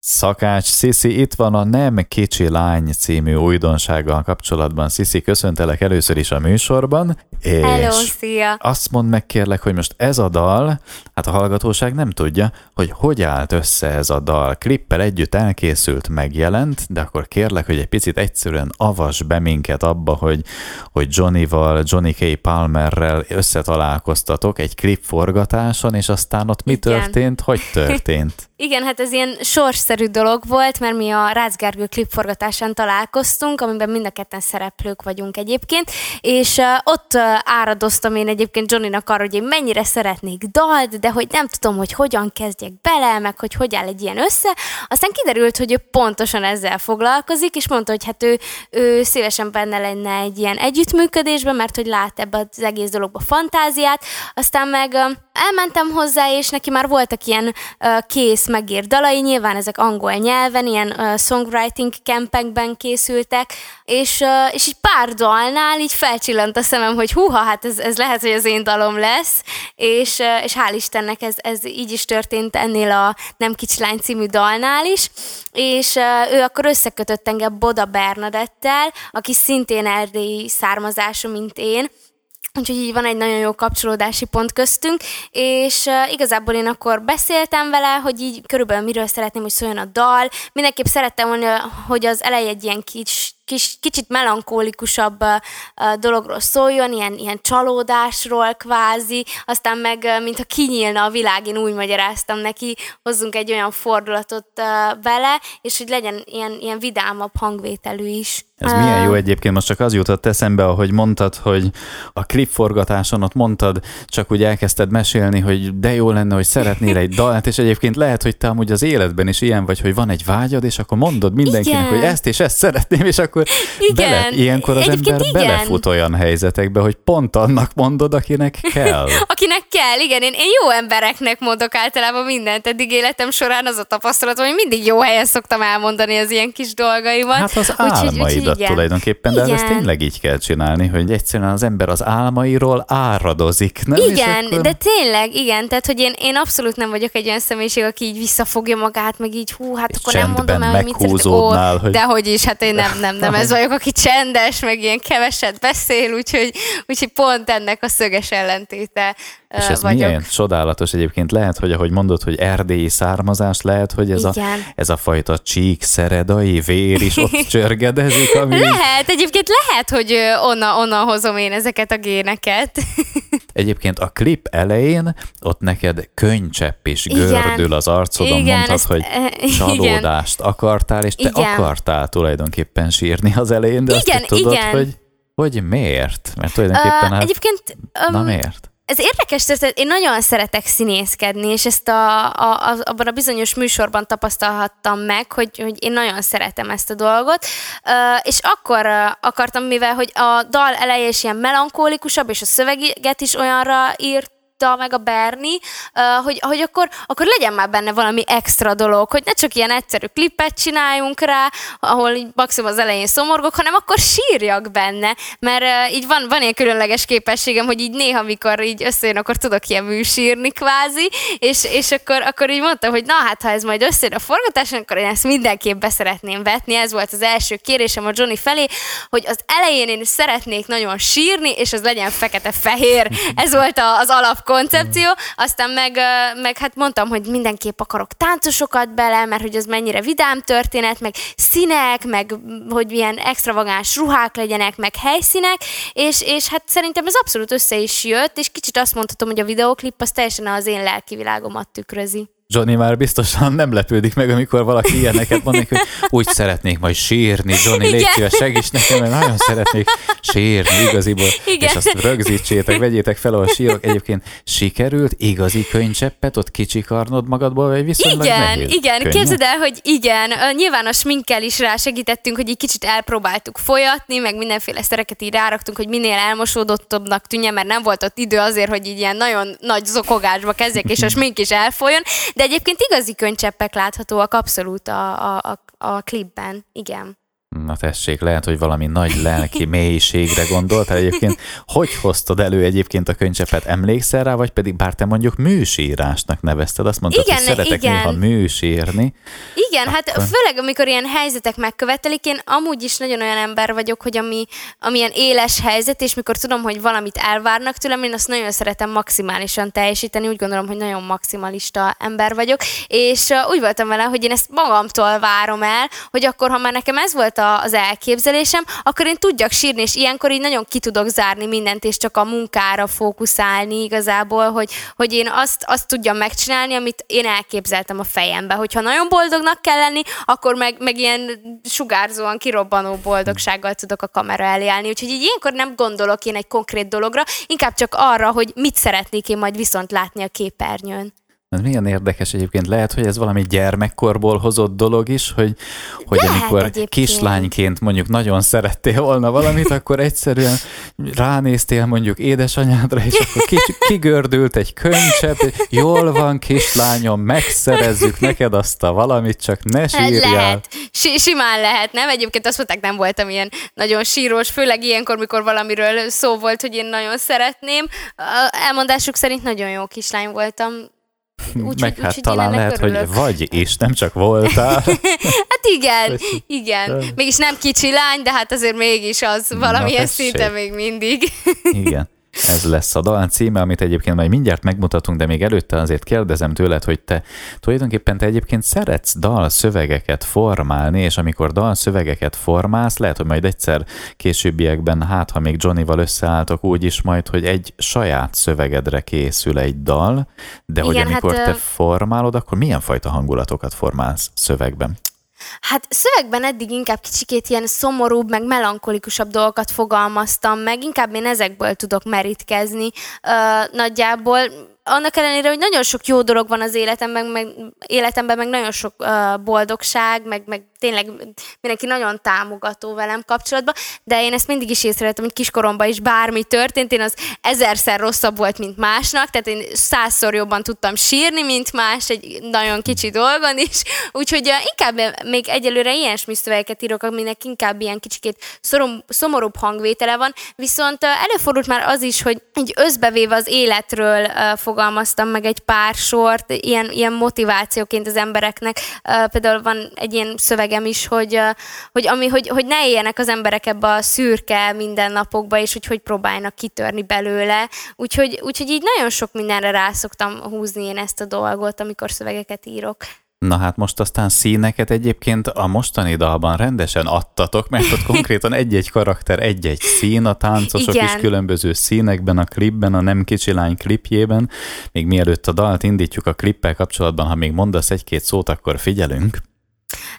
Szakács Sziszi itt van a Nem Kicsi Lány című újdonsággal kapcsolatban. Sziszi, köszöntelek először is a műsorban. És Hello, szia! Azt mondd meg kérlek, hogy most ez a dal, hát a hallgatóság nem tudja, hogy hogy állt össze ez a dal. Klippel együtt elkészült, megjelent, de akkor kérlek, hogy egy picit egyszerűen avas be minket abba, hogy, hogy Johnnyval, Johnny K. Palmerrel összetalálkoztatok egy klip forgatáson, és aztán ott mi Igen. történt, hogy történt? Igen, hát ez ilyen sorsszerű dolog volt, mert mi a Rácgergő klipforgatásán találkoztunk, amiben mind a ketten szereplők vagyunk egyébként, és uh, ott uh, áradoztam én egyébként Johnnynak arra, hogy én mennyire szeretnék dalt, de hogy nem tudom, hogy hogyan kezdjek bele, meg hogy hogy áll egy ilyen össze. Aztán kiderült, hogy ő pontosan ezzel foglalkozik, és mondta, hogy hát ő, ő szívesen benne lenne egy ilyen együttműködésben, mert hogy lát ebbe az egész dologba fantáziát. Aztán meg uh, elmentem hozzá, és neki már voltak ilyen uh, kész megírt dalai, nyilván ezek angol nyelven, ilyen uh, songwriting campekben készültek, és, uh, és így pár dalnál így felcsillant a szemem, hogy húha, hát ez, ez lehet, hogy az én dalom lesz, és, uh, és hál' Istennek ez, ez így is történt ennél a Nem kicsi lány című dalnál is, és uh, ő akkor összekötött engem Boda Bernadettel, aki szintén erdélyi származású, mint én, Úgyhogy így van egy nagyon jó kapcsolódási pont köztünk, és igazából én akkor beszéltem vele, hogy így körülbelül miről szeretném, hogy szóljon a dal. Mindenképp szerettem volna, hogy az eleje egy ilyen kis kis, kicsit melankólikusabb dologról szóljon, ilyen, ilyen csalódásról kvázi, aztán meg, mintha kinyílna a világ, én úgy magyaráztam neki, hozzunk egy olyan fordulatot vele, és hogy legyen ilyen, ilyen vidámabb hangvételű is. Ez uh, milyen jó egyébként, most csak az jutott eszembe, ahogy mondtad, hogy a klipforgatáson ott mondtad, csak úgy elkezdted mesélni, hogy de jó lenne, hogy szeretnél egy dalt, és egyébként lehet, hogy te amúgy az életben is ilyen vagy, hogy van egy vágyad, és akkor mondod mindenkinek, Igen. hogy ezt és ezt szeretném, és akkor igen. Bele, ilyenkor az Egyébként ember igen. belefut olyan helyzetekbe, hogy pont annak mondod, akinek kell. akinek kell, igen. Én, én jó embereknek mondok általában mindent. Eddig életem során az a tapasztalatom, hogy mindig jó helyen szoktam elmondani az ilyen kis dolgaimat. Hát az úgyhogy, álmaidat úgyhogy tulajdonképpen, de ezt tényleg így kell csinálni, hogy egyszerűen az ember az álmairól áradozik. Nem? Igen, akkor... de tényleg, igen. Tehát, hogy én, én abszolút nem vagyok egy olyan személyiség, aki így visszafogja magát, meg így hú, hát akkor nem mondom el, hogy mit szeretek. hogy... De hogy is, hát én nem, nem, nem nem ez vagyok, aki csendes, meg ilyen keveset beszél, úgyhogy, úgyhogy pont ennek a szöges ellentéte És ez vagyok. milyen csodálatos egyébként lehet, hogy ahogy mondod, hogy erdélyi származás, lehet, hogy ez, a, ez a fajta csík, szeredai vér is ott csörgedezik. Ami... Lehet, egyébként lehet, hogy onnan, onnan hozom én ezeket a géneket. Egyébként a klip elején ott neked könycsepp is gördül igen. az arcodon, igen, mondtad, ezt, hogy csalódást igen. akartál, és te igen. akartál tulajdonképpen sírni az elején, de igen, azt tudod, igen. hogy hogy miért? Mert tulajdonképpen uh, hát, egyébként, um, na miért? Ez érdekes történet, én nagyon szeretek színészkedni, és ezt a, a, a, abban a bizonyos műsorban tapasztalhattam meg, hogy, hogy én nagyon szeretem ezt a dolgot, uh, és akkor akartam, mivel hogy a dal eleje is ilyen melankólikusabb, és a szöveget is olyanra írt, írta meg a Berni, hogy, hogy akkor, akkor legyen már benne valami extra dolog, hogy ne csak ilyen egyszerű klippet csináljunk rá, ahol így maximum az elején szomorgok, hanem akkor sírjak benne, mert így van, van ilyen különleges képességem, hogy így néha, amikor így összejön, akkor tudok ilyen műsírni kvázi, és, és akkor, akkor így mondtam, hogy na hát, ha ez majd összejön a forgatáson, akkor én ezt mindenképp beszeretném vetni. Ez volt az első kérésem a Johnny felé, hogy az elején én szeretnék nagyon sírni, és az legyen fekete-fehér. Ez volt az alap koncepció, aztán meg, meg hát mondtam, hogy mindenképp akarok táncosokat bele, mert hogy az mennyire vidám történet, meg színek, meg hogy ilyen extravagáns ruhák legyenek, meg helyszínek, és, és hát szerintem ez abszolút össze is jött, és kicsit azt mondhatom, hogy a videoklip az teljesen az én lelki világomat tükrözi. Johnny már biztosan nem lepődik meg, amikor valaki ilyeneket mond hogy úgy szeretnék majd sírni, Johnny, légy szíves, segíts nekem, mert nagyon szeretnék sírni igaziból. Igen. És azt rögzítsétek, vegyétek fel, ahol sírok. Egyébként sikerült igazi könycseppet ott kicsikarnod magadból, vagy viszonylag Igen, nehéz igen. Könnyen? Képzeld el, hogy igen. Nyilván a sminkkel is rá segítettünk, hogy egy kicsit elpróbáltuk folyatni, meg mindenféle szereket így ráraktunk, hogy minél elmosódottabbnak tűnje, mert nem volt ott idő azért, hogy így ilyen nagyon nagy zokogásba kezdjek, és a smink is elfolyjon de egyébként igazi könycseppek láthatóak abszolút a, a, a, a klipben, igen. Na tessék, lehet, hogy valami nagy lelki mélységre gondoltál egyébként. Hogy hoztad elő egyébként a könycsepet? Emlékszel rá, vagy pedig bár te mondjuk műsírásnak nevezted? Azt mondtad, igen, hogy szeretek igen. néha műsírni. Igen, hát akkor... hát főleg amikor ilyen helyzetek megkövetelik, én amúgy is nagyon olyan ember vagyok, hogy ami, ami ilyen éles helyzet, és mikor tudom, hogy valamit elvárnak tőlem, én azt nagyon szeretem maximálisan teljesíteni, úgy gondolom, hogy nagyon maximalista ember vagyok, és úgy voltam vele, hogy én ezt magamtól várom el, hogy akkor, ha már nekem ez volt a, az elképzelésem, akkor én tudjak sírni, és ilyenkor így nagyon ki tudok zárni mindent, és csak a munkára fókuszálni igazából, hogy, hogy én azt, azt tudjam megcsinálni, amit én elképzeltem a fejembe. Hogyha nagyon boldognak kell lenni, akkor meg, meg ilyen sugárzóan kirobbanó boldogsággal tudok a kamera elé állni. Úgyhogy így ilyenkor nem gondolok én egy konkrét dologra, inkább csak arra, hogy mit szeretnék én majd viszont látni a képernyőn. Ez milyen érdekes egyébként. Lehet, hogy ez valami gyermekkorból hozott dolog is, hogy, hogy Lehet amikor egyébként. kislányként mondjuk nagyon szerettél volna valamit, akkor egyszerűen ránéztél mondjuk édesanyádra, és akkor kigördült egy könycsepp, jól van kislányom, megszerezzük neked azt a valamit, csak ne sírjál. Lehet. Simán lehet, nem? Egyébként azt mondták, nem voltam ilyen nagyon sírós, főleg ilyenkor, mikor valamiről szó volt, hogy én nagyon szeretném. Elmondásuk szerint nagyon jó kislány voltam úgy, Meg úgy, hát úgy, talán lehet, örülök. hogy vagy és nem csak voltál. hát igen, igen. Mégis nem kicsi lány, de hát azért mégis az valamilyen szinte még mindig. igen. Ez lesz a dal címe, amit egyébként majd mindjárt megmutatunk, de még előtte azért kérdezem tőled, hogy te tulajdonképpen te egyébként szeretsz dalszövegeket formálni, és amikor dalszövegeket formálsz, lehet, hogy majd egyszer későbbiekben, hát ha még Johnnyval összeálltok, úgy is majd, hogy egy saját szövegedre készül egy dal, de Igen, hogy amikor hát, te formálod, akkor milyen fajta hangulatokat formálsz szövegben? Hát szövegben eddig inkább kicsikét ilyen szomorúbb, meg melankolikusabb dolgokat fogalmaztam meg, inkább én ezekből tudok merítkezni. Uh, nagyjából annak ellenére, hogy nagyon sok jó dolog van az életemben, meg, életemben, meg nagyon sok uh, boldogság, meg, meg tényleg mindenki nagyon támogató velem kapcsolatban, de én ezt mindig is észrevettem, hogy kiskoromban is bármi történt, én az ezerszer rosszabb volt, mint másnak, tehát én százszor jobban tudtam sírni, mint más, egy nagyon kicsi dolgon is, úgyhogy inkább még egyelőre ilyen szövegeket írok, aminek inkább ilyen kicsikét szorom, szomorúbb hangvétele van, viszont előfordult már az is, hogy így összbevéve az életről fog fogalmaztam meg egy pár sort, ilyen, ilyen motivációként az embereknek. Például van egy ilyen szövegem is, hogy, hogy, ami, hogy, hogy ne éljenek az emberek ebbe a szürke mindennapokba, és hogy hogy próbálnak kitörni belőle. Úgyhogy, úgyhogy így nagyon sok mindenre rá szoktam húzni én ezt a dolgot, amikor szövegeket írok. Na hát most aztán színeket egyébként a mostani dalban rendesen adtatok, mert ott konkrétan egy-egy karakter, egy-egy szín, a táncosok Igen. is különböző színekben, a klipben, a Nem Kicsi Lány klipjében. Még mielőtt a dalt indítjuk a klippel kapcsolatban, ha még mondasz egy-két szót, akkor figyelünk.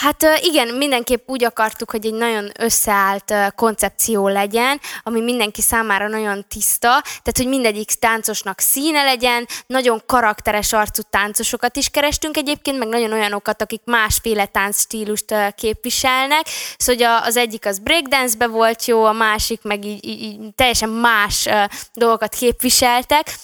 Hát igen, mindenképp úgy akartuk, hogy egy nagyon összeállt koncepció legyen, ami mindenki számára nagyon tiszta, tehát hogy mindegyik táncosnak színe legyen, nagyon karakteres arcú táncosokat is kerestünk egyébként, meg nagyon olyanokat, akik másféle táncstílust képviselnek, szóval az egyik az breakdance-be volt jó, a másik meg így, így, így teljesen más dolgokat képviseltek,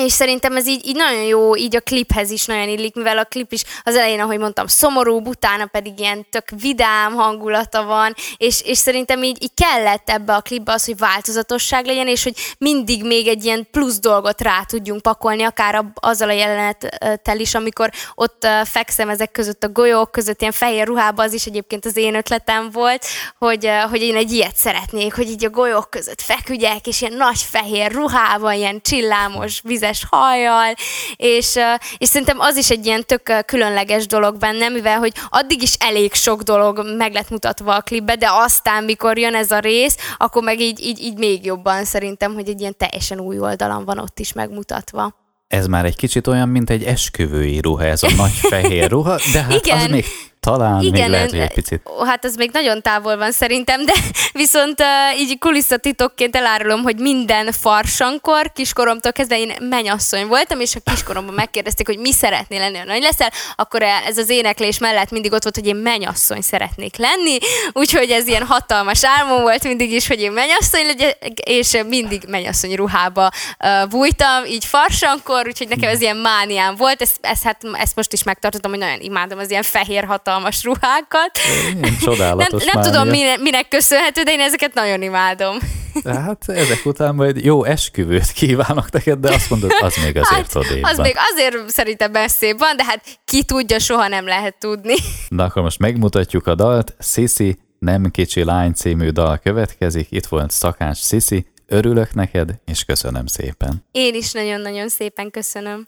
és szerintem ez így, így nagyon jó, így a kliphez is nagyon illik, mivel a klip is az elején, ahogy mondtam, szomorú, utána pedig ilyen tök vidám hangulata van, és, és szerintem így, így kellett ebbe a klipbe az, hogy változatosság legyen, és hogy mindig még egy ilyen plusz dolgot rá tudjunk pakolni, akár azzal a jelenettel is, amikor ott fekszem ezek között a golyók között, ilyen fehér ruhába, az is egyébként az én ötletem volt, hogy, hogy én egy ilyet szeretnék, hogy így a golyók között fekügyek, és ilyen nagy fehér ruhában, ilyen csillámos, víz vizes hajjal, és, és szerintem az is egy ilyen tök különleges dolog benne, mivel hogy addig is elég sok dolog meg lett mutatva a klipbe, de aztán, mikor jön ez a rész, akkor meg így, így, így még jobban szerintem, hogy egy ilyen teljesen új oldalam van ott is megmutatva. Ez már egy kicsit olyan, mint egy esküvői ruha, ez a nagy fehér ruha, de hát Igen. az még talán Igen, még lehet, hogy egy picit. Hát ez még nagyon távol van szerintem, de viszont uh, így kulisszatitokként elárulom, hogy minden farsankor, kiskoromtól kezdve én menyasszony voltam, és a kiskoromban megkérdezték, hogy mi szeretnél lenni, a nagy leszel, akkor ez az éneklés mellett mindig ott volt, hogy én menyasszony szeretnék lenni, úgyhogy ez ilyen hatalmas álmom volt mindig is, hogy én menyasszony legyek, és mindig menyasszony ruhába uh, bújtam, így farsankor, úgyhogy nekem ez ilyen mániám volt, ezt, ezt, hát, ezt most is megtartottam, hogy nagyon imádom az ilyen fehér hatal hatalmas ruhákat. Ilyen csodálatos Nem, nem tudom, minek, minek köszönhető, de én ezeket nagyon imádom. Hát ezek után majd jó esküvőt kívánok neked, de azt mondod, az még azért odébb Hát, az van. még azért szerintem messzébb van, de hát ki tudja, soha nem lehet tudni. Na akkor most megmutatjuk a dalt. Sisi, nem kicsi lány című dal következik. Itt volt Szakács Sisi. Örülök neked, és köszönöm szépen. Én is nagyon-nagyon szépen köszönöm.